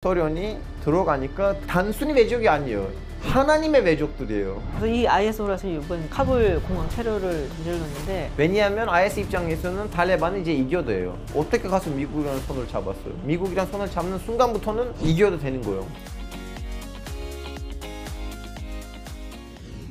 소련이 들어가니까 단순히 외족이 아니에요. 하나님의 외족들이에요. 그래서 이 ISO라서 이번 카불 공항 테러를 저질렀는데 왜냐하면 IS 입장에서는 탈레반은 이제 이겨도 돼요. 어떻게 가서 미국이랑 손을 잡았어요? 미국이랑 손을 잡는 순간부터는 이겨도 되는 거예요.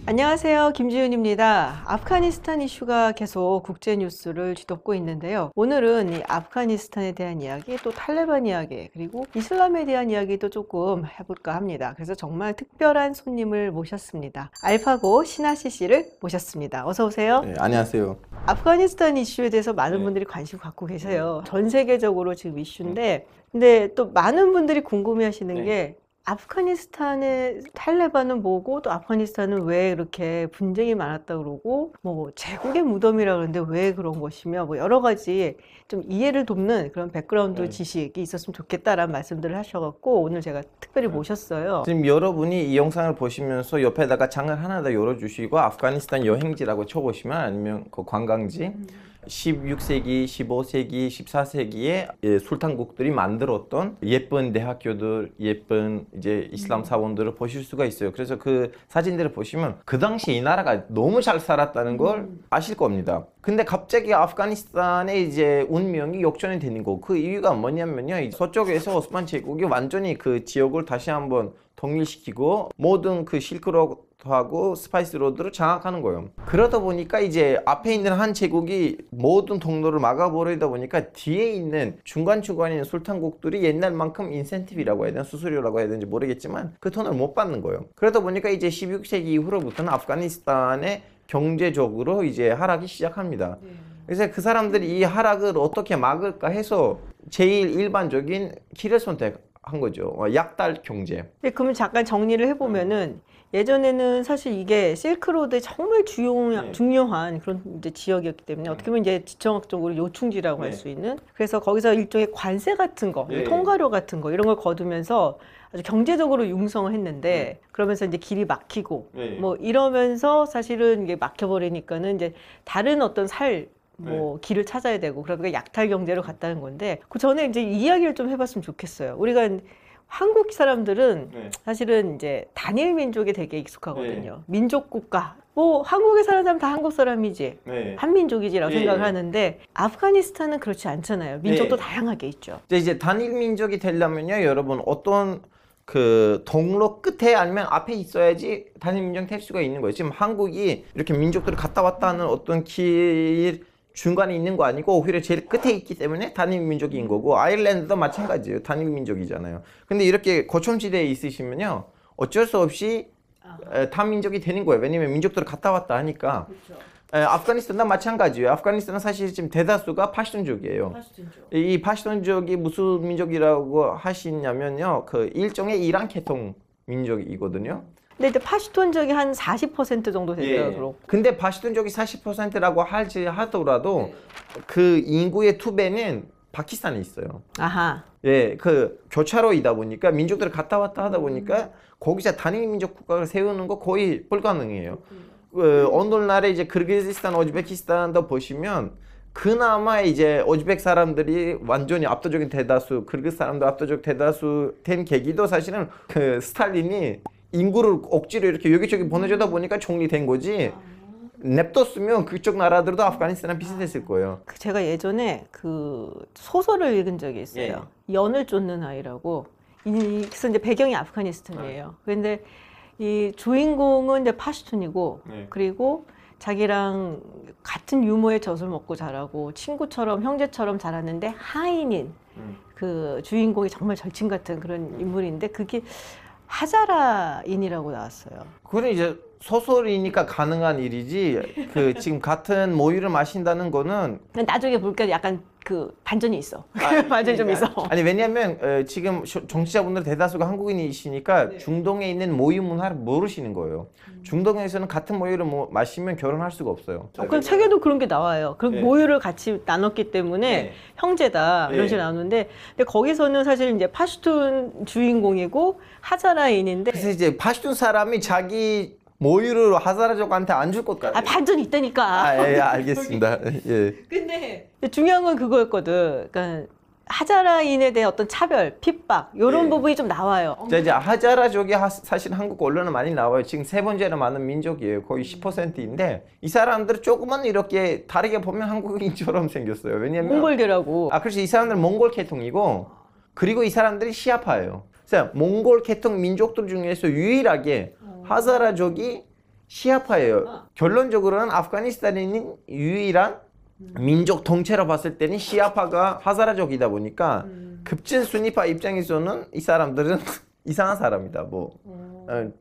안녕하세요. 김지윤입니다. 아프가니스탄 이슈가 계속 국제 뉴스를 뒤덮고 있는데요. 오늘은 이 아프가니스탄에 대한 이야기, 또 탈레반 이야기, 그리고 이슬람에 대한 이야기도 조금 해볼까 합니다. 그래서 정말 특별한 손님을 모셨습니다. 알파고 신하시 씨를 모셨습니다. 어서 오세요. 네, 안녕하세요. 아프가니스탄 이슈에 대해서 많은 네. 분들이 관심 갖고 계세요. 전 세계적으로 지금 이슈인데, 근데 또 많은 분들이 궁금해 하시는 네. 게, 아프가니스탄의 탈레반은 뭐고 또 아프가니스탄은 왜 이렇게 분쟁이 많았다 그러고 뭐 제국의 무덤이라 그러는데 왜 그런 것이며 뭐 여러 가지 좀 이해를 돕는 그런 백그라운드 네. 지식이 있었으면 좋겠다라는 말씀들을 하셔갖고 오늘 제가 특별히 모셨어요. 지금 여러분이 이 영상을 보시면서 옆에다가 장을 하나 더 열어주시고 아프가니스탄 여행지라고 쳐보시면 아니면 그 관광지 16세기, 15세기, 14세기에 예, 술탄국들이 만들었던 예쁜 대학교들, 예쁜 이제 이슬람 사원들을 보실 수가 있어요. 그래서 그 사진들을 보시면 그 당시 이 나라가 너무 잘 살았다는 걸 아실 겁니다. 근데 갑자기 아프가니스탄의 이제 운명이 역전이 되는 거. 그 이유가 뭐냐면요. 이 서쪽에서 오스만 제국이 완전히 그 지역을 다시 한번 통일시키고 모든 그 실크로드 하고 spice road를 장악하는 거예요. 그러다 보니까 이제 앞에 있는 한 제국이 모든 통로를 막아버리다 보니까 뒤에 있는 중간중간에 있는 술탄국들이 옛날만큼 인센티브라고 해야 되나 수수료라고 해야 되는지 모르겠지만 그 돈을 못 받는 거예요. 그러다 보니까 이제 16세기 이후로부터는 아프가니스탄의 경제적으로 이제 하락이 시작합니다. 그래서 그 사람들이 이 하락을 어떻게 막을까 해서 제일 일반적인 길을 선택한 거죠. 어, 약달 경제. 네, 그러면 잠깐 정리를 해보면은 예전에는 사실 이게 실크로드의 정말 주요, 네. 중요한 그런 이제 지역이었기 때문에 어떻게 보면 이제 지정학적으로 요충지라고 할 네. 수 있는 그래서 거기서 일종의 관세 같은 거, 네. 통과료 같은 거 이런 걸 거두면서 아주 경제적으로 융성을 했는데 그러면서 이제 길이 막히고 네. 뭐 이러면서 사실은 이게 막혀버리니까는 이제 다른 어떤 살뭐 길을 찾아야 되고 그러니까 약탈 경제로 갔다는 건데 그 전에 이제 이야기를 좀 해봤으면 좋겠어요. 우리가 한국 사람들은 네. 사실은 이제 단일 민족에 되게 익숙하거든요. 민족 국가. 뭐 한국에 사는 사람 다 한국 사람이지. 네. 한민족이지라고 예, 생각을 예. 하는데 아프가니스탄은 그렇지 않잖아요. 민족도 네. 다양하게 있죠. 이제, 이제 단일 민족이 되려면요, 여러분 어떤 그 동로 끝에 아니면 앞에 있어야지 단일 민족이 될 수가 있는 거예요. 지금 한국이 이렇게 민족들이 갔다 왔다 하는 어떤 길 중간에 있는 거 아니고 오히려 제일 끝에 있기 때문에 단일 민족인 거고 아일랜드도 마찬가지예요. 단일 민족이잖아요. 근데 이렇게 거점지대에 있으시면요, 어쩔 수 없이 에, 타민족이 되는 거예요. 왜냐면 민족들을 갔다 왔다 하니까. 에, 아프가니스탄도 마찬가지예요. 아프가니스탄은 사실 지금 대다수가 파시tun족이에요. 이 파시tun족이 무슨 민족이라고 하시냐면요, 그 일종의 이란 계통 민족이거든요. 근데 이제 파시톤족이 한 40% 정도 되더라고요. 그렇고. 근데 파시tun족이 40%라고 할지 하더라도 네. 그 인구의 두 배는 파키스탄에 있어요. 아하. 예, 그 교차로이다 보니까 민족들을 갔다 왔다 하다 보니까 거기서 단일 민족 국가를 세우는 거 거의 불가능해요. 그 어느 날에 이제 크르기즈스탄, 오즈베키스탄도 보시면 그나마 이제 오즈벡 사람들이 완전히 압도적인 대다수, 크르기즈 사람도 압도적 대다수 된 계기도 사실은 그 스탈린이 인구를 억지로 이렇게 여기저기 보내주다 보니까 총리된 거지. 냅뒀으면 그쪽 나라들도 아프가니스탄이랑 비슷했을 거예요. 그 제가 예전에 그 소설을 읽은 적이 있어요. 연을 쫓는 아이라고. 이, 그래서 이제 배경이 아프가니스탄이에요. 그런데 이 주인공은 이제 파시툰이고 네. 그리고 자기랑 같은 유모의 젖을 먹고 자라고 친구처럼 형제처럼 자랐는데 하인인 음. 그 주인공이 정말 절친 같은 그런 인물인데 그게 하자라인이라고 나왔어요. 그건 이제 소설이니까 가능한 일이지. 그 지금 같은 모유를 마신다는 거는 나중에 보니까 약간 그 반전이 있어. 아, 반전이 좀 있어. 아니 왜냐면 어, 지금 시- 정치자분들 대다수가 한국인이시니까 중동에 있는 모유 문화를 모르시는 거예요. 중동에서는 같은 모유를 뭐 마시면 결혼할 수가 없어요. 어, 그럼 책에도 그런 게 나와요. 그리고 네. 모유를 같이 나눴기 때문에 네. 형제다 이런 네. 식으로 나누는데 근데 거기서는 사실 이제 파슈툰 주인공이고 하자라인인데 그래서 이제 파슈툰 사람이 자기 모유를 하자라족한테 안 줄 것 같아요. 아 반전이 있다니까. 아, 예, 예, 알겠습니다. 예. 근데 중요한 건 그거였거든. 그러니까 하자라인에 대한 어떤 차별, 핍박 이런 예. 부분이 좀 나와요. 자, 이제 하자라족이 하- 사실 한국 언론에 많이 나와요. 지금 세 번째로 많은 민족이에요. 거의 10%인데 이 사람들 조금만 이렇게 다르게 보면 한국인처럼 생겼어요. 왜냐면 몽골들하고 아, 그렇지. 이 사람들은 몽골 계통이고, 그리고 이 사람들이 시아파예요. 그래서 몽골 계통 민족들 중에서 유일하게 하자라족이 시아파예요. 결론적으로는 아프가니스탄에 있는 유일한 민족 통째로 봤을 때는 시아파가 하자라족이다 보니까 급진 순위파 입장에서는 이 사람들은 이상한 사람이다. 뭐, 어,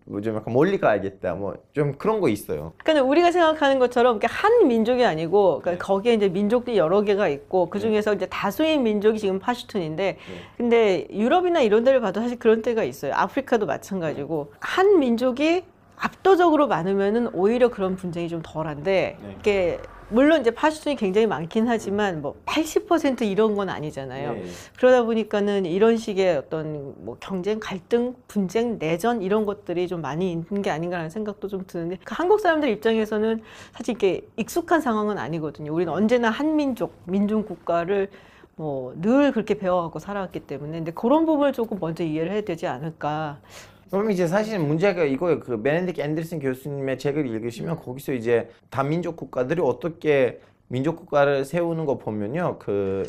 뭐좀 약간 멀리 가야겠다. 뭐 좀 그런 거 있어요. 그러니까 우리가 생각하는 것처럼 한 민족이 아니고 그러니까 네. 거기에 이제 민족들이 여러 개가 있고 그 중에서 이제 다수의 민족이 지금 파슈툰인데 근데 유럽이나 이런 데를 봐도 사실 그런 때가 있어요. 아프리카도 마찬가지고 한 민족이 압도적으로 많으면은 오히려 그런 분쟁이 좀 덜한데 네. 이게 물론 이제 파슈툰이 굉장히 많긴 하지만 뭐 80% 이런 건 아니잖아요. 네. 그러다 보니까는 이런 식의 어떤 뭐 경쟁, 갈등, 분쟁, 내전 이런 것들이 좀 많이 있는 게 아닌가라는 생각도 좀 드는데 그 한국 사람들 입장에서는 사실 이게 익숙한 상황은 아니거든요. 우리는 언제나 한민족, 민중 국가를 뭐 늘 그렇게 배워갖고 살아왔기 때문에 근데 그런 부분을 조금 먼저 이해를 해야 되지 않을까. 그럼 이제 사실 문제가 이거예요. 그 베네딕 앤더슨 교수님의 책을 읽으시면 거기서 이제 다민족 국가들이 어떻게 민족 국가를 세우는 거 보면요. 그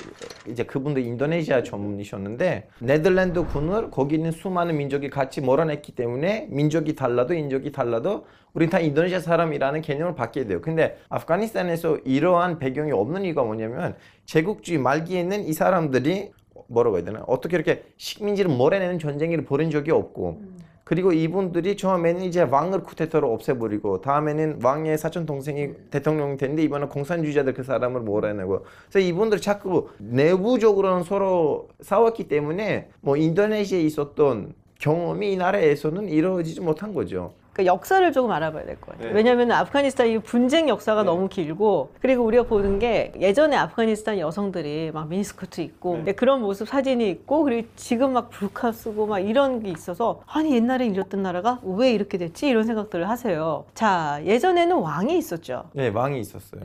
이제 그분도 인도네시아 전문이셨는데 네덜란드 군을 거기 있는 수많은 민족이 같이 몰아냈기 때문에 민족이 달라도 인족이 달라도 우리 다 인도네시아 사람이라는 개념을 받게 돼요. 근데 아프가니스탄에서 이러한 배경이 없는 이유가 뭐냐면 제국주의 말기에는 이 사람들이 뭐라고 해야 되나? 어떻게 이렇게 식민지를 몰아내는 전쟁을 벌인 적이 없고 그리고 이분들이 처음에는 이제 왕을 쿠데타로 없애버리고 다음에는 왕의 사촌 동생이 대통령이 됐는데 이번에 공산주의자들 그 사람을 몰아내고. 그래서 이분들 자꾸 내부적으로는 서로 싸웠기 때문에 뭐 인도네시아에 있었던 경험이 이 나라에서는 이루어지지 못한 거죠. 그 역사를 조금 알아봐야 될 것 같아요. 네. 왜냐하면 아프가니스탄 이 분쟁 역사가 네. 너무 길고 그리고 우리가 보는 게 예전에 아프가니스탄 여성들이 막 미니스커트 입고 네. 그런 모습 사진이 있고 그리고 지금 막 불카 쓰고 막 이런 게 있어서 아니 옛날엔 이랬던 나라가 왜 이렇게 됐지 이런 생각들을 하세요. 자 예전에는 왕이 있었죠. 네, 왕이 있었어요.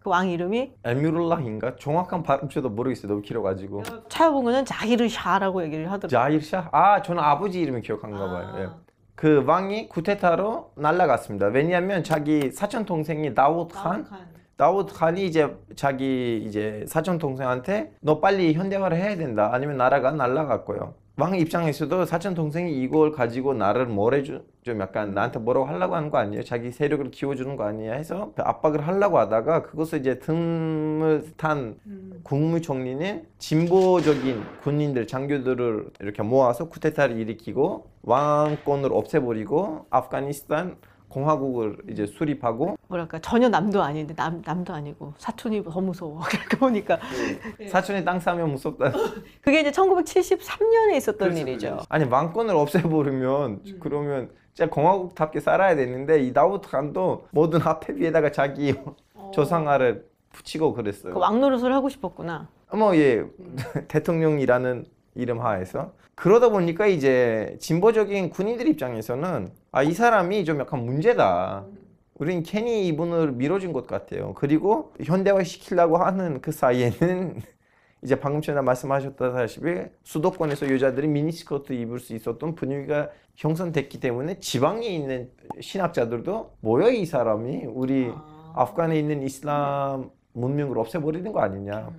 그 왕 이름이 에미룰라인가 정확한 발음 저도 모르겠어요. 너무 길어가지고. 찾아보면은 자기르 샤라고 얘기를 하더라고요. 자일샤? 아, 저는 아버지 이름이 기억한가 봐요. 예. 그 왕이 쿠데타로 날라갔습니다. 왜냐하면 자기 사촌 동생이 다우드 칸, 다우드 칸이 이제 자기 이제 사촌 동생한테 너 빨리 현대화를 해야 된다. 아니면 나라가 날라갈 거예요. 왕 입장에서도 사촌 동생이 이걸 가지고 나를 뭐래주 좀 약간 나한테 뭐라고 하려고 하는 거 아니에요? 자기 세력을 키워주는 거 아니야? 해서 압박을 하려고 하다가 그것을 이제 틈을 탄 국무총리는 진보적인 군인들 장교들을 이렇게 모아서 쿠데타를 일으키고 왕권을 없애버리고 아프가니스탄 공화국을 이제 수립하고 뭐랄까 전혀 남도 아닌데 남 남도 아니고 사촌이 더 무서워. 그러니까 보니까 사촌의 땅 싸면 무섭다. 그게 이제 1973년에 있었던 일이죠. 아니 왕권을 없애버리면 그러면 진짜 공화국답게 살아야 되는데 이 다우드 칸도 모든 화폐 위에다가 자기 조상화를 붙이고 그랬어요. 그 왕노릇을 하고 싶었구나. 뭐 예 대통령이라는 이름 하에서 그러다 보니까 이제 진보적인 군인들 입장에서는 아 이 사람이 좀 약간 문제다. 우린 괜히 이분을 밀어준 것 같아요. 그리고 현대화 시키려고 하는 그 사이에는 이제 방금 전에 말씀하셨다시피 수도권에서 여자들이 미니스커트 입을 수 있었던 분위기가 형성됐기 때문에 지방에 있는 신학자들도 뭐야 이 사람이 우리 아 프간에 있는 이슬람 문명을 없애버리는 거 아니냐.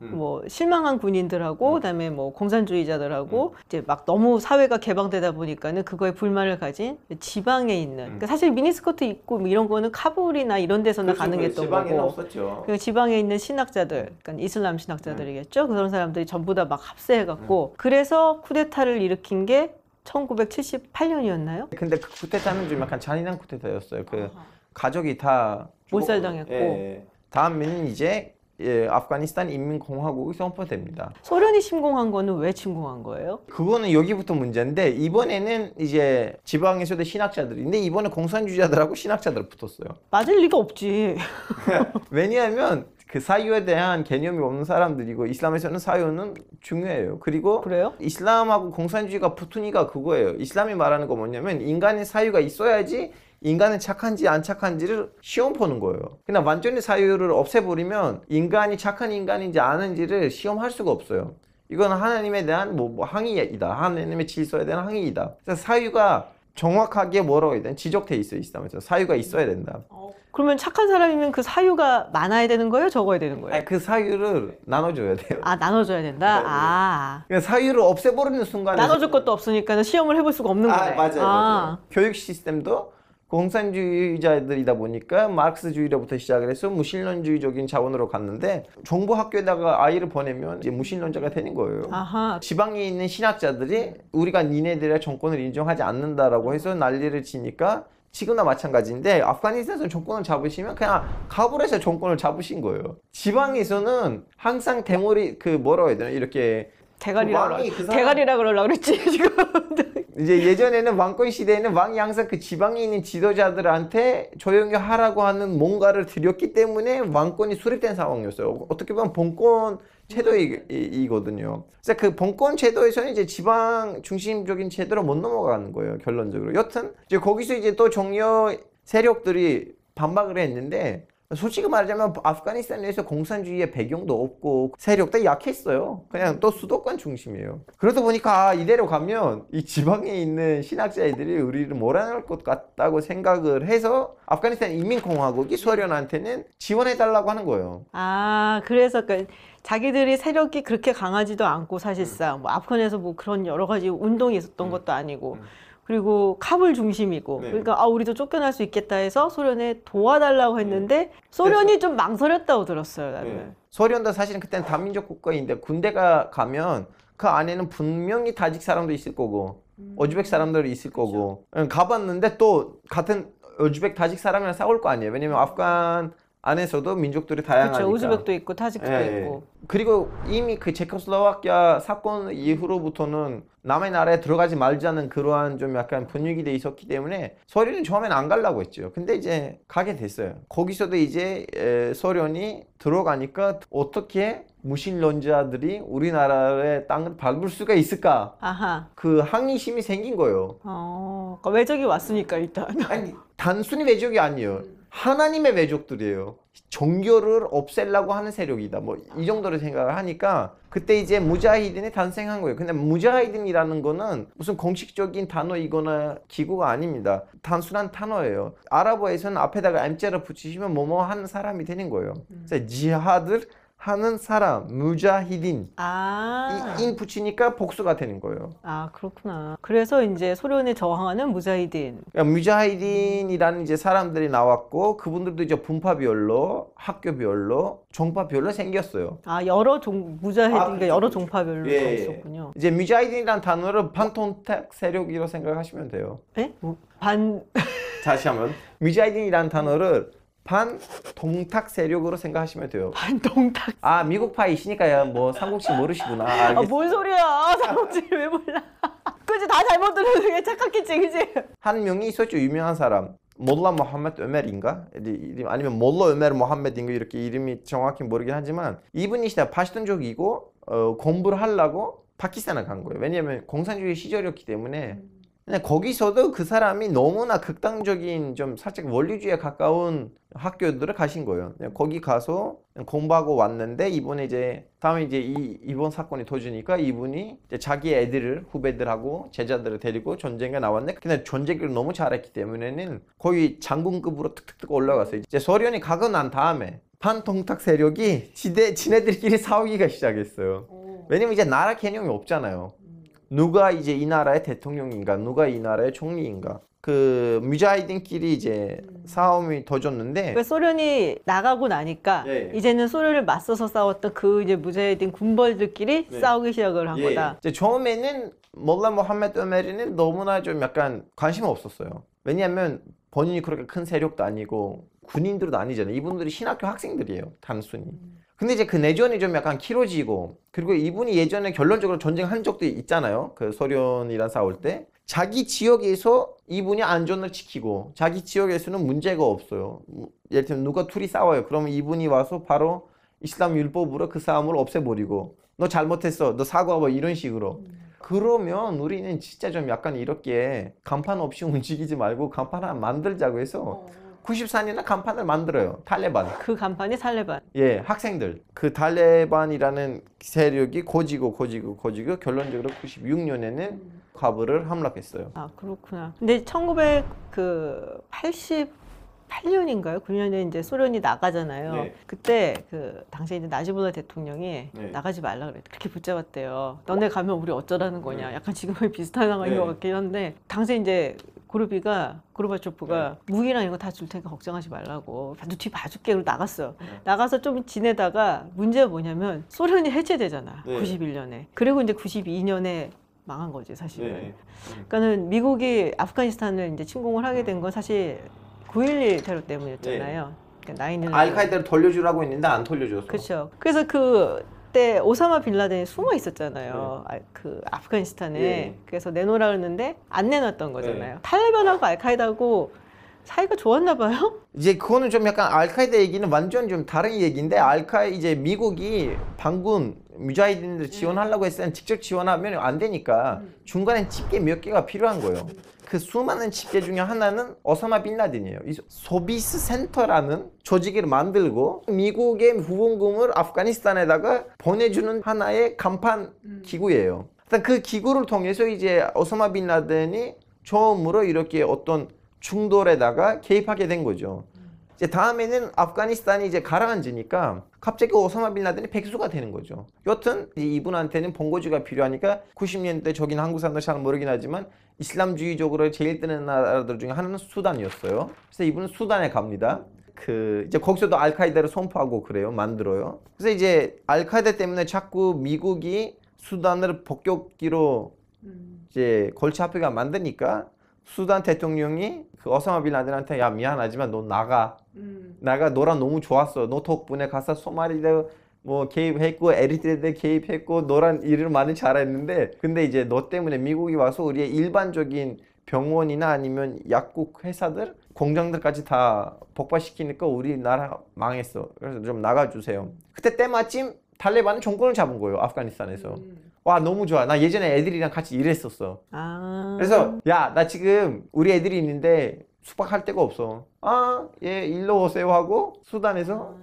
뭐 실망한 군인들하고 그다음에 뭐 공산주의자들하고 이제 막 너무 사회가 개방되다 보니까는 그거에 불만을 가진 지방에 있는 그러니까 사실 미니스커트 입고 뭐 이런 거는 카불이나 이런 데서나 가능했던 지방에는 거고 없었죠. 그 지방에 있는 신학자들, 그러니까 이슬람 신학자들이겠죠. 그런 사람들이 전부 다 막 합세해 갖고 그래서 쿠데타를 일으킨 게 1978년이었나요? 근데 그 쿠데타는 좀 약간 잔인한 쿠데타였어요. 그 가족이 다 몰살당했고. 죽었고, 예. 다음에는 이제 예, 아프가니스탄 인민공화국이 선포됩니다. 소련이 침공한 거는 왜 침공한 거예요? 그거는 여기부터 문제인데 이번에는 이제 지방에서도 신학자들인데 이번에 공산주의자들하고 신학자들 붙었어요. 맞을 리가 없지. 왜냐하면 그 사유에 대한 개념이 없는 사람들이고 이슬람에서는 사유는 중요해요. 그리고 그래요? 이슬람하고 공산주의가 이가 그거예요. 이슬람이 말하는 거 뭐냐면 인간의 사유가 있어야지 인간은 착한지 안 착한지를 시험 보는 거예요. 그냥 완전히 사유를 없애버리면 인간이 착한 인간인지 아닌지를 시험할 수가 없어요. 이건 하나님에 대한 뭐, 뭐 항의이다. 하나님의 질서에 대한 항의이다. 그래서 사유가 정확하게 뭐라고 해야 되나 지적돼 있어요 이슬람에서 사유가 있어야 된다. 그러면 착한 사람이면 그 사유가 많아야 되는 거예요? 적어야 되는 거예요? 아니, 그 사유를 나눠줘야 돼요. 아 나눠줘야 된다. 네, 네. 아 그러니까 사유를 없애버리는 순간에 나눠줄 것도 없으니까 시험을 해볼 수가 없는 거네. 아, 맞아요, 맞아요. 교육 시스템도 공산주의자들이다 보니까 마르크스주의로부터 시작을 해서 무신론주의적인 차원으로 갔는데 정부 학교에다가 아이를 보내면 이제 무신론자가 되는 거예요. 아하. 지방에 있는 신학자들이 우리가 니네들의 정권을 인정하지 않는다라고 해서 난리를 치니까 지금과 마찬가지인데 아프가니스탄에서 정권을 잡으시면 그냥 카불에서 정권을 잡으신 거예요. 지방에서는 항상 대머리 그 뭐라고 해야 되나 이렇게 대가리라 왕이 그러 그 사람- 대가리라 그러려 그랬지 지금. 이제 예전에는 왕권 시대에는 왕이 항상 그 지방에 있는 지도자들한테 조용히 하라고 하는 뭔가를 드렸기 때문에 왕권이 수립된 상황이었어요. 어떻게 보면 본권 제도이거든요. 그래서 그 본권 제도에서는 이제 지방 중심적인 제도로 못 넘어가는 거예요. 결론적으로. 여튼 이제 거기서 이제 또 종려 세력들이 반박을 했는데 솔직히 말하자면 아프가니스탄에서 공산주의의 배경도 없고 세력도 약했어요. 그냥 또 수도권 중심이에요. 그러다 보니까 아, 이대로 가면 이 지방에 있는 신학자애들이 우리를 몰아낼 것 같다고 생각을 해서 아프가니스탄 인민공화국이 소련한테는 지원해달라고 하는 거예요. 아 그래서 그 자기들이 세력이 그렇게 강하지도 않고 사실상 뭐 아프간에서 뭐 그런 여러 가지 운동이 있었던 음. 것도 아니고 음. 그리고 카불 중심이고 네. 그러니까 아 우리도 쫓겨날 수 있겠다 해서 소련에 도와달라고 했는데 소련이 좀 망설였다고 들었어요 나는. 네. 소련도 사실은 그때는 다민족 국가인데 군대가 가면 그 안에는 분명히 타직 사람도 있을 거고 어즈벡 사람들이 있을 거고 응, 가봤는데 또 같은 어즈벡 타직 사람이랑 싸울 거 아니에요 왜냐면 아프간 안에서도 민족들이 다양하니까 그렇죠. 우즈벡도 있고 타직도 예, 예. 있고. 그리고 이미 그 체코슬로바키아 사건 이후로부터는 남의 나라에 들어가지 말자는 그러한 좀 약간 분위기돼 있었기 때문에 소련은 처음엔 안 가려고 했죠. 근데 이제 가게 됐어요. 거기서도 이제 에, 소련이 들어가니까 어떻게 무신론자들이 우리나라의 땅을 밟을 수가 있을까? 아하. 그 항의심이 생긴 거예요. 어, 그러니까 외적이 왔으니까 일단. 아니 단순히 외족이 아니에요. 하나님의 외족들이에요. 종교를 없애려고 하는 세력이다. 뭐 이 정도로 생각을 하니까 그때 이제 무자히딘이 탄생한 거예요. 근데 무자히딘이라는 거는 무슨 공식적인 단어이거나 기구가 아닙니다. 단순한 단어예요. 아랍어에서는 앞에다가 M자를 붙이시면 뭐뭐 하는 사람이 되는 거예요. 그래서 지하들 하는 사람, 무자히딘. 아. 이, 인 붙이니까 복수가 되는 거예요. 아, 그렇구나. 그래서 이제 소련에 저항하는 무자히딘. 그러니까 무자히딘이라는 이제 사람들이 나왔고 그분들도 이제 분파별로 학교별로 종파별로 생겼어요. 아, 여러 종, 무자히딘, 아, 그러니까 그렇죠, 여러 그렇죠. 종파별로 예, 다 예. 있었군요. 이제 무자히딘이라는 단어를 반통탁 세력이라고 생각하시면 돼요. 예? 뭐, 반, 다시 한번 무자히딘이라는 단어를 반통탁 세력으로 생각하시면 돼요. 반동탁. 아 미국파이시니까 뭐 삼국지 모르시구나. 아, 알겠... 뭔 소리야. 삼국지를 왜 몰라. 그지? 다 잘못 게 착각했지, 그지? 한 명이 있었죠 유명한 사람. 몰라 모하메드 이름 아니면 몰라 ömer 모하메드인가 이렇게 이름이 정확히 모르긴 하지만 이분이 시대 파시톤족이고 어, 공부를 하려고 파키스탄을 간 거예요. 왜냐하면 공산주의 시절이었기 때문에 근데 거기서도 그 사람이 너무나 극단적인 좀 살짝 원리주의에 가까운 학교들을 가신 거예요. 거기 가서 공부하고 왔는데 이번에 이제 다음에 이제 이 이번 사건이 터지니까 이분이 이제 자기 애들을 후배들하고 제자들을 데리고 전쟁에 나왔는데 근데 전쟁을 너무 잘했기 때문에는 거의 장군급으로 툭툭툭 올라갔어요. 이제 소련이 가고 난 다음에 반동탁 세력이 지대 지네들끼리 싸우기가 시작했어요. 왜냐면 이제 나라 개념이 없잖아요. 누가 이제 이 나라의 대통령인가, 누가 이 나라의 총리인가. 그 무자히딘끼리 이제 싸움이 터졌는데 그러니까 소련이 나가고 나니까 예. 이제는 소련을 맞서서 싸웠던 그 이제 무자히딘 군벌들끼리 네. 싸우기 시작을 한 예. 거다. 이제 처음에는 몰라 모하메드 어메리는 너무나 좀 약간 관심 없었어요. 왜냐하면 본인이 그렇게 큰 세력도 아니고 군인들도 아니잖아요. 이분들이 신학교 학생들이에요. 단순히. 근데 이제 그 내전이 좀 약간 길어지고 그리고 이분이 예전에 결론적으로 전쟁한 적도 있잖아요. 그 소련이랑 싸울 때 자기 지역에서 이분이 안전을 지키고 자기 지역에서는 문제가 없어요. 뭐, 예를 들면 누가 둘이 싸워요. 그러면 이분이 와서 바로 이슬람 율법으로 그 싸움을 없애버리고 너 잘못했어. 너 사과해봐. 이런 식으로. 그러면 우리는 진짜 좀 약간 이렇게 간판 없이 움직이지 말고 간판 하나 만들자고 해서 94년에 간판을 만들어요. 탈레반. 그 간판이 탈레반. 예, 학생들. 그 탈레반이라는 세력이 고지고 고지고 고지고 결론적으로 96년에는 카불을 함락했어요. 아 그렇구나. 근데 1988년인가요? 9년에 이제 소련이 나가잖아요. 네. 그때 그 당시 이제 나지볼라 대통령이 네. 나가지 말라 그래. 그렇게 붙잡았대요. 너네 가면 우리 어쩌라는 거냐. 네. 약간 지금의 비슷한 상황인 네. 것 같긴 한데 당시 이제 고르비가 고르바초프가 무기랑 이런 거다 줄 테니까 걱정하지 말라고. 뒤 봐줄게. 그러고 나갔어. 네. 나가서 좀 지내다가 문제가 뭐냐면 소련이 해체되잖아. 네. 91년에. 그리고 이제 92년에 망한 거지 네. 사실은. 그러니까는 미국이 아프가니스탄을 이제 침공을 하게 된 건 사실 9.11 테러 때문이었잖아요. 그러니까 나인일레븐. 알카이다를 돌려주라고 했는데 안 돌려줬어. 그렇죠. 그래서 그 때 오사마 빌라덴이 숨어 있었잖아요. 아, 그 아프가니스탄에. 네. 그래서 내놓으라 그랬는데 안 내놨던 거잖아요. 네. 탈레반하고 알카이다하고 사이가 좋았나 봐요. 이제 그거는 좀 약간 알카이다 얘기는 완전 좀 다른 얘기인데 알카이 이제 미국이 반군 무자히딘들 지원하려고 했을 때 직접 지원하면 안 되니까 중간에 집계 몇 개가 필요한 거예요. 그 수많은 집계 중에 하나는 어사마 빈라딘이에요. 이 소비스 센터라는 조직을 만들고 미국의 후원금을 아프가니스탄에다가 보내주는 하나의 간판 기구예요. 일단 그 기구를 통해서 이제 어사마 빈라덴이 처음으로 이렇게 어떤 충돌에다가 개입하게 된 거죠. 이제 다음에는 아프가니스탄이 이제 가라앉으니까 갑자기 오사마 빈라덴이 백수가 되는 거죠. 여튼 이분한테는 본거지가 필요하니까 90년대 저긴 한국 사람들 잘 모르긴 하지만 이슬람주의적으로 제일 뜨는 나라들 중에 하나는 수단이었어요. 그래서 이분은 수단에 갑니다. 그 이제 거기서도 알카이다를 선포하고 그래요. 만들어요. 그래서 이제 알카이다 때문에 자꾸 미국이 수단을 폭격기로 이제 골치 아프게 만드니까 수단 대통령이 그 어사마 빌라덴한테 야 미안하지만 너 나가. 나가. 너랑 너무 좋았어. 너 덕분에 가서 소마리도 뭐 개입했고 에리트레도 개입했고 너랑 일을 많이 잘했는데 근데 이제 너 때문에 미국이 와서 우리의 일반적인 병원이나 아니면 약국 회사들 공장들까지 다 폭파시키니까 우리나라 망했어. 그래서 좀 나가주세요. 그때 때마침 탈레반은 정권을 잡은 거예요 아프가니스탄에서 와 너무 좋아 나 예전에 애들이랑 같이 일했었어 아. 그래서 야 나 지금 우리 애들이 있는데 숙박할 데가 없어 아예 일로 오세요 하고 수단에서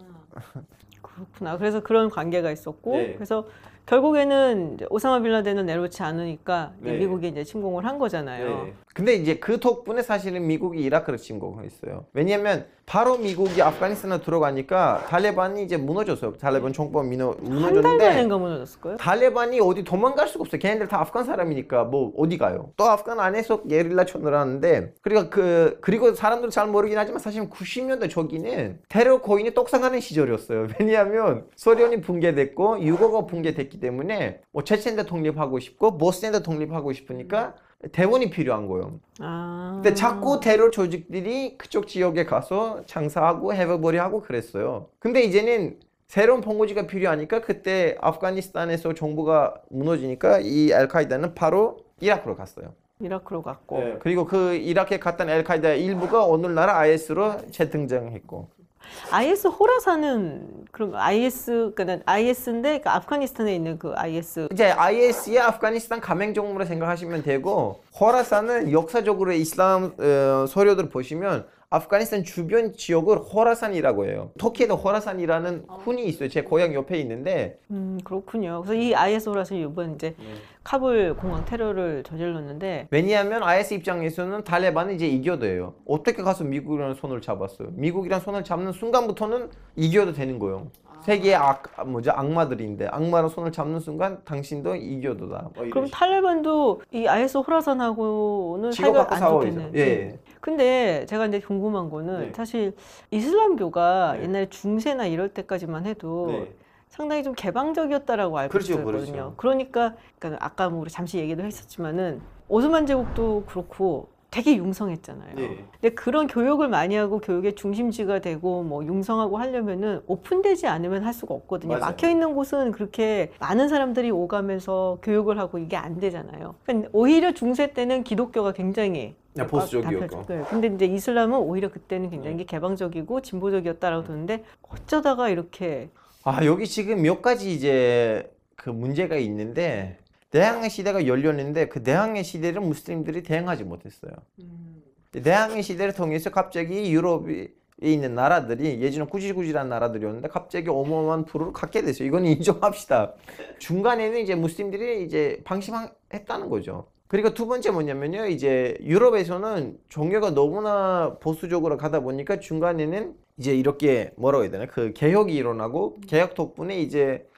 그렇구나. 그래서 그런 관계가 있었고, 네. 그래서 결국에는 이제 오사마 빌라덴을 내놓지 않으니까 이제 네. 미국이 이제 침공을 한 거잖아요. 네. 근데 이제 그 덕분에 사실은 미국이 이라크를 침공했어요. 왜냐면 바로 미국이 아프가니스탄에 들어가니까 탈레반이 이제 무너졌어요. 탈레반 정권 미너, 한달 무너졌는데 만인가 무너졌을 거예요? 탈레반이 어디 도망갈 수가 없어요. 걔네들 다 아프간 사람이니까 뭐 어디 가요? 또 아프간 안에서 게릴라 전을 하는데 그리고 그 그리고 사람들 잘 모르긴 하지만 사실 90년대 초기는 테러 거인이 떡상하는 시절이었어요. 왜냐하면 소련이 붕괴됐고 유고가 붕괴됐기 때문에 뭐 체첸도 독립하고 싶고 보스니아도 독립하고 싶으니까 대원이 필요한 거예요. 아. 근데 자꾸 테러 조직들이 그쪽 지역에 가서 장사하고 해외벌이 하고 그랬어요. 근데 이제는 새로운 본고지가 필요하니까 그때 아프가니스탄에서 정부가 무너지니까 이 알카이다는 바로 이라크로 갔어요. 이라크로 갔고. 네, 그리고 그 이라크에 갔던 알카이다 일부가 오늘날 IS로 재등장했고. IS 호라사는 그럼 IS 그러니까 IS인데 그러니까 아프가니스탄에 있는 그 IS 이제 IS의 아프가니스탄 가맹종으로 생각하시면 되고 호라산은 역사적으로 이슬람 어, 서료들 보시면 아프가니스탄 주변 지역을 호라산이라고 해요. 터키에도 호라산이라는 훈이 있어요. 제 고향 옆에 있는데 음 그렇군요. 그래서 이 IS 호라사는 이번 이제 카불 공항 테러를 저질렀는데 왜냐하면 IS 입장에서는 탈레반은 이제 이겨도 해요. 어떻게 가서 미국이랑 손을 잡았어요? 미국이랑 손을 잡는 순간부터는 이겨도 되는 거예요. 세계의 악 뭐죠 악마들인데 악마랑 손을 잡는 순간 당신도 이겨도다. 뭐 그럼 탈레반도 이 IS 호라산하고는 사이가 안. 좋겠네. 예. 근데 제가 이제 궁금한 거는 네. 사실 이슬람교가 네. 옛날에 중세나 이럴 때까지만 해도 네. 상당히 좀 개방적이었다라고 알고 그렇죠, 있거든요. 그렇죠. 그러니까, 그러니까 아까 뭐 우리 잠시 얘기도 했었지만은 오스만 제국도 그렇고 되게 융성했잖아요. 네. 근데 그런 교육을 많이 하고 교육의 중심지가 되고 뭐 융성하고 하려면은 오픈되지 않으면 할 수가 없거든요. 맞아요. 막혀 있는 곳은 그렇게 많은 사람들이 오가면서 교육을 하고 이게 안 되잖아요. 그러니까 오히려 중세 때는 기독교가 굉장히 네, 보수적이었고. 다 펼쳐- 네. 근데 이제 이슬람은 오히려 그때는 굉장히 개방적이고 진보적이었다라고 듣는데 어쩌다가 이렇게 아 여기 지금 몇 가지 이제 그 문제가 있는데 대항해 시대가 열렸는데 그 대항해 시대를 무슬림들이 대응하지 못했어요. 대항해 시대를 통해서 갑자기 유럽이 있는 나라들이 예전에 구질구질한 나라들이었는데 갑자기 어마어마한 부를 갖게 됐어요. 이건 인정합시다. 중간에는 이제 무슬림들이 이제 방심했다는 거죠. 그리고 두 번째 뭐냐면요. 이제 유럽에서는 종교가 너무나 보수적으로 가다 보니까 중간에는 이제 이렇게 뭐라고 해야 되나 그 개혁이 일어나고 개혁 덕분에 이제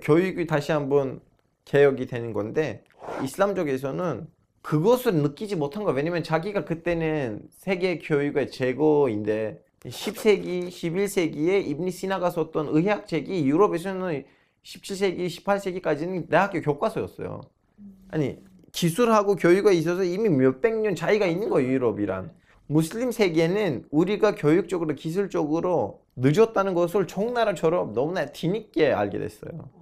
교육이 다시 한번 개혁이 되는 건데 이슬람족에서는 그것을 느끼지 못한 거예요. 왜냐면 자기가 그때는 세계 교육의 제고인데 10세기, 11세기에 이브니 시나가 썼던 의학책이 유럽에서는 17세기, 18세기까지는 대학교 교과서였어요. 아니 기술하고 교육에 있어서 이미 몇백 년 차이가 있는 거예요, 유럽이란. 무슬림 세계는 우리가 교육적으로 기술적으로 늦었다는 것을 총나라처럼 너무나 뒤늦게 알게 됐어요.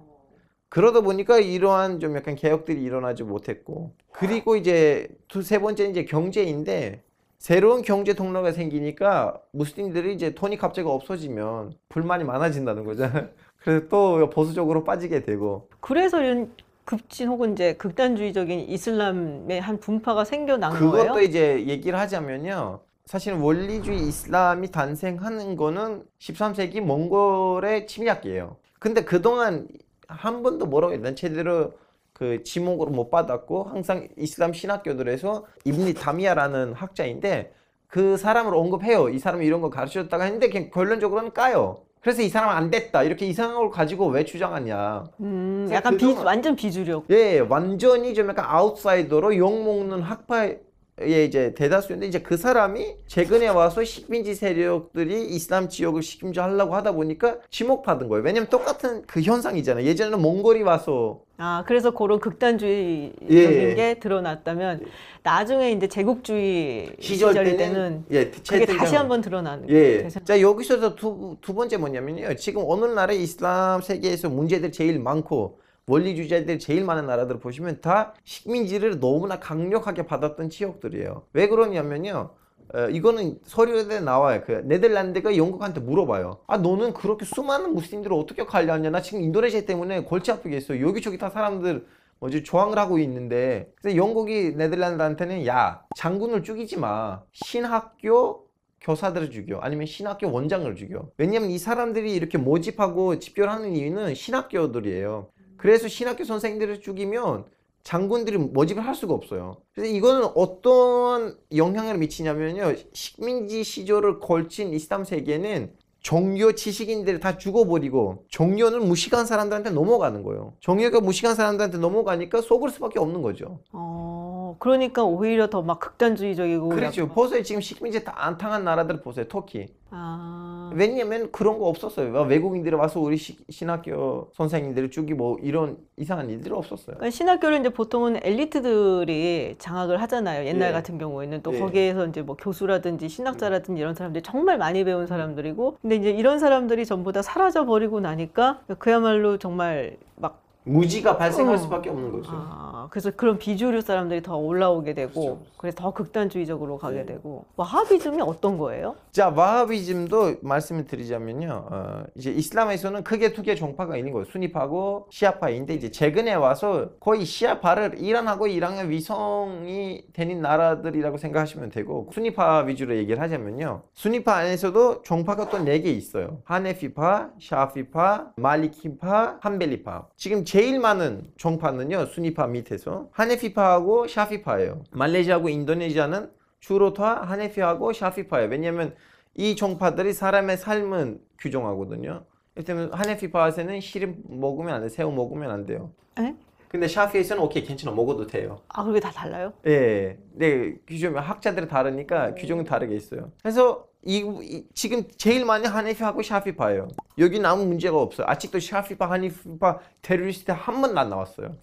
그러다 보니까 이러한 좀 약간 개혁들이 일어나지 못했고 그리고 이제 두 세 번째는 이제 경제인데 새로운 경제 통로가 생기니까 무슬림들이 이제 돈이 갑자기 없어지면 불만이 많아진다는 거죠. 그래서 또 보수적으로 빠지게 되고 그래서 이런 급진 혹은 이제 극단주의적인 이슬람의 한 분파가 생겨난 그것도 거예요? 이제 얘기를 하자면요. 사실은 원리주의 이슬람이 탄생하는 거는 13세기 몽골의 침략이에요. 근데 그동안 한 번도 뭐라고 되나 제대로 그 지목으로 못 받았고 항상 이슬람 신학교들에서 이브니 다미아라는 학자인데 그 사람을 언급해요. 이 사람이 이런 거 가르쳤다가 했는데 그냥 결론적으로는 까요. 그래서 이 사람은 안 됐다. 이렇게 이상한 걸 가지고 왜 주장하냐. 음, 약간 비, 완전 비주력. 예, 완전히 좀 약간 아웃사이더로 욕 먹는 학파의 이제 대다수인데 이제 그 사람이 최근에 와서 식민지 세력들이 이슬람 지역을 식민지 하려고 하다 보니까 지목받은 거예요. 왜냐면 똑같은 그 현상이잖아요. 예전에는 몽골이 와서 아, 그래서 그런 극단주의적인 예. 게 드러났다면 나중에 이제 제국주의 시절 때는 때는 예, 그게 다시 한번 드러나는 예. 거예요. 자, 여기서 두, 두 번째 뭐냐면요. 지금 나라 이슬람 세계에서 문제들 제일 많고 원리주의자들이 제일 많은 나라들을 보시면 다 식민지를 너무나 강력하게 받았던 지역들이에요. 왜 그러냐면요. 어, 이거는 서류에 나와요. 그 네덜란드가 영국한테 물어봐요. 아 너는 그렇게 수많은 무슬림들을 어떻게 관리하냐? 나 지금 인도네시아 때문에 골치 아프겠어. 여기저기 다 사람들 뭐지 조항을 하고 있는데 그래서 영국이 네덜란드한테는 야 장군을 죽이지 마. 신학교 교사들을 죽여 아니면 신학교 원장을 죽여 왜냐면 이 사람들이 이렇게 모집하고 집결하는 이유는 신학교들이에요 그래서 신학교 선생들을 죽이면 장군들이 모집을 할 수가 없어요. 그래서 이거는 어떤 영향을 미치냐면요. 식민지 시절을 걸친 이슬람 세계는 종교 지식인들을 다 죽어버리고 종교는 무식한 사람들한테 넘어가는 거예요. 종교가 무식한 사람들한테 넘어가니까 속을 수밖에 없는 거죠. 어, 그러니까 오히려 더 막 극단주의적이고 그렇죠. 약간- 보세요. 지금 식민지 다 안탕한 나라들 보세요. 터키. 아, 왜냐면 그런 거 없었어요. 외국인들이 와서 우리 시- 신학교 선생님들을 죽이고 뭐 이런 이상한 일들이 없었어요. 그러니까 신학교를 이제 보통은 엘리트들이 장악을 하잖아요. 옛날 예. 같은 경우에는 또 예. 거기에서 이제 뭐 교수라든지 신학자라든지 이런 사람들이 정말 많이 배운 사람들이고, 근데 이제 이런 사람들이 전부 다 사라져 버리고 나니까 그야말로 정말 막 무지가 발생할 어. 수밖에 없는 거죠. 아, 그래서 그런 비주류 사람들이 더 올라오게 되고, 그렇죠. 그래서더 극단주의적으로 가게 네. 되고, 와하비즘이 어떤 거예요? 자, 와하비즘도 말씀을 드리자면요. 어, 이제 이슬람에서는 크게 두 개 종파가 있는 거예요. 수니파고 시아파인데 이제 최근에 와서 거의 시아파를 이란하고 이란의 위성이 되는 나라들이라고 생각하시면 되고 수니파 위주로 얘기를 하자면요. 수니파 안에서도 종파가 또 네 개 있어요. 하네피파, 샤피파, 말리키파, 한벨리파. 지금 제일 많은 종파는요. 수니파 밑에서 하네피파하고 샤피파예요. 말레이시아하고 인도네시아는 주로 다 하네피하고 샤피파예요. 왜냐하면 이 종파들이 사람의 삶은 규정하거든요. 그렇다면 하네피파에서는 시름 먹으면 안 돼, 새우 먹으면 안 돼요. 에? 근데 샤피에서는 오케이 괜찮아 먹어도 돼요. 아, 그게 다 달라요? 예, 네 규정 학자들이 다르니까 규정이 다르게 있어요. 그래서 이, 이- 지금 제일 많이 하네피하고 샤피파예요. 여기는 아무 문제가 없어요. 아직도 샤피파, 하네피파 테러리스트 한 번도 안 나왔어요.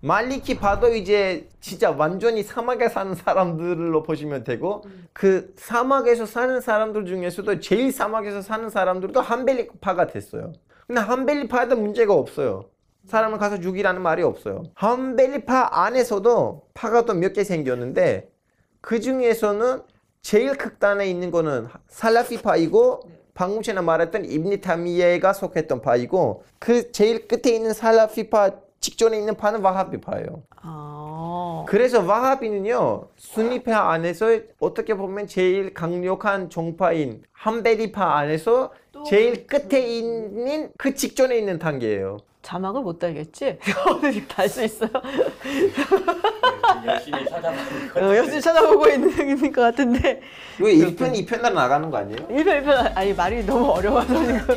말리키 봐도 이제 진짜 완전히 사막에 사는 사람들로 보시면 되고 그 사막에서 사는 사람들 중에서도 제일 사막에서 사는 사람들도 한벨리파가 됐어요. 근데 한벨리파도 문제가 없어요. 사람을 가서 죽이라는 말이 없어요. 한벨리파 안에서도 파가 또 몇 개 생겼는데 그 중에서는 제일 극단에 있는 거는 살라피파이고 방금 전에 말했던 입니 타미예가 속했던 파이고 그 제일 끝에 있는 살라피파 직전에 있는 파는 와하비파예요. 아, 그래서 와하비는요 순위파 안에서 어떻게 보면 제일 강력한 종파인 한베리파 안에서 또 제일 끝에 있는 그 직전에 있는 단계예요. 자막을 못 달겠지? 달 수 있어요. 열심히 찾아보는 거. 어, 열심히 찾아보고 있는 것 같은데 이거 1편, 2편으로 나가는 거 아니에요? 1편 1편 아니 말이 너무 어려워서 지금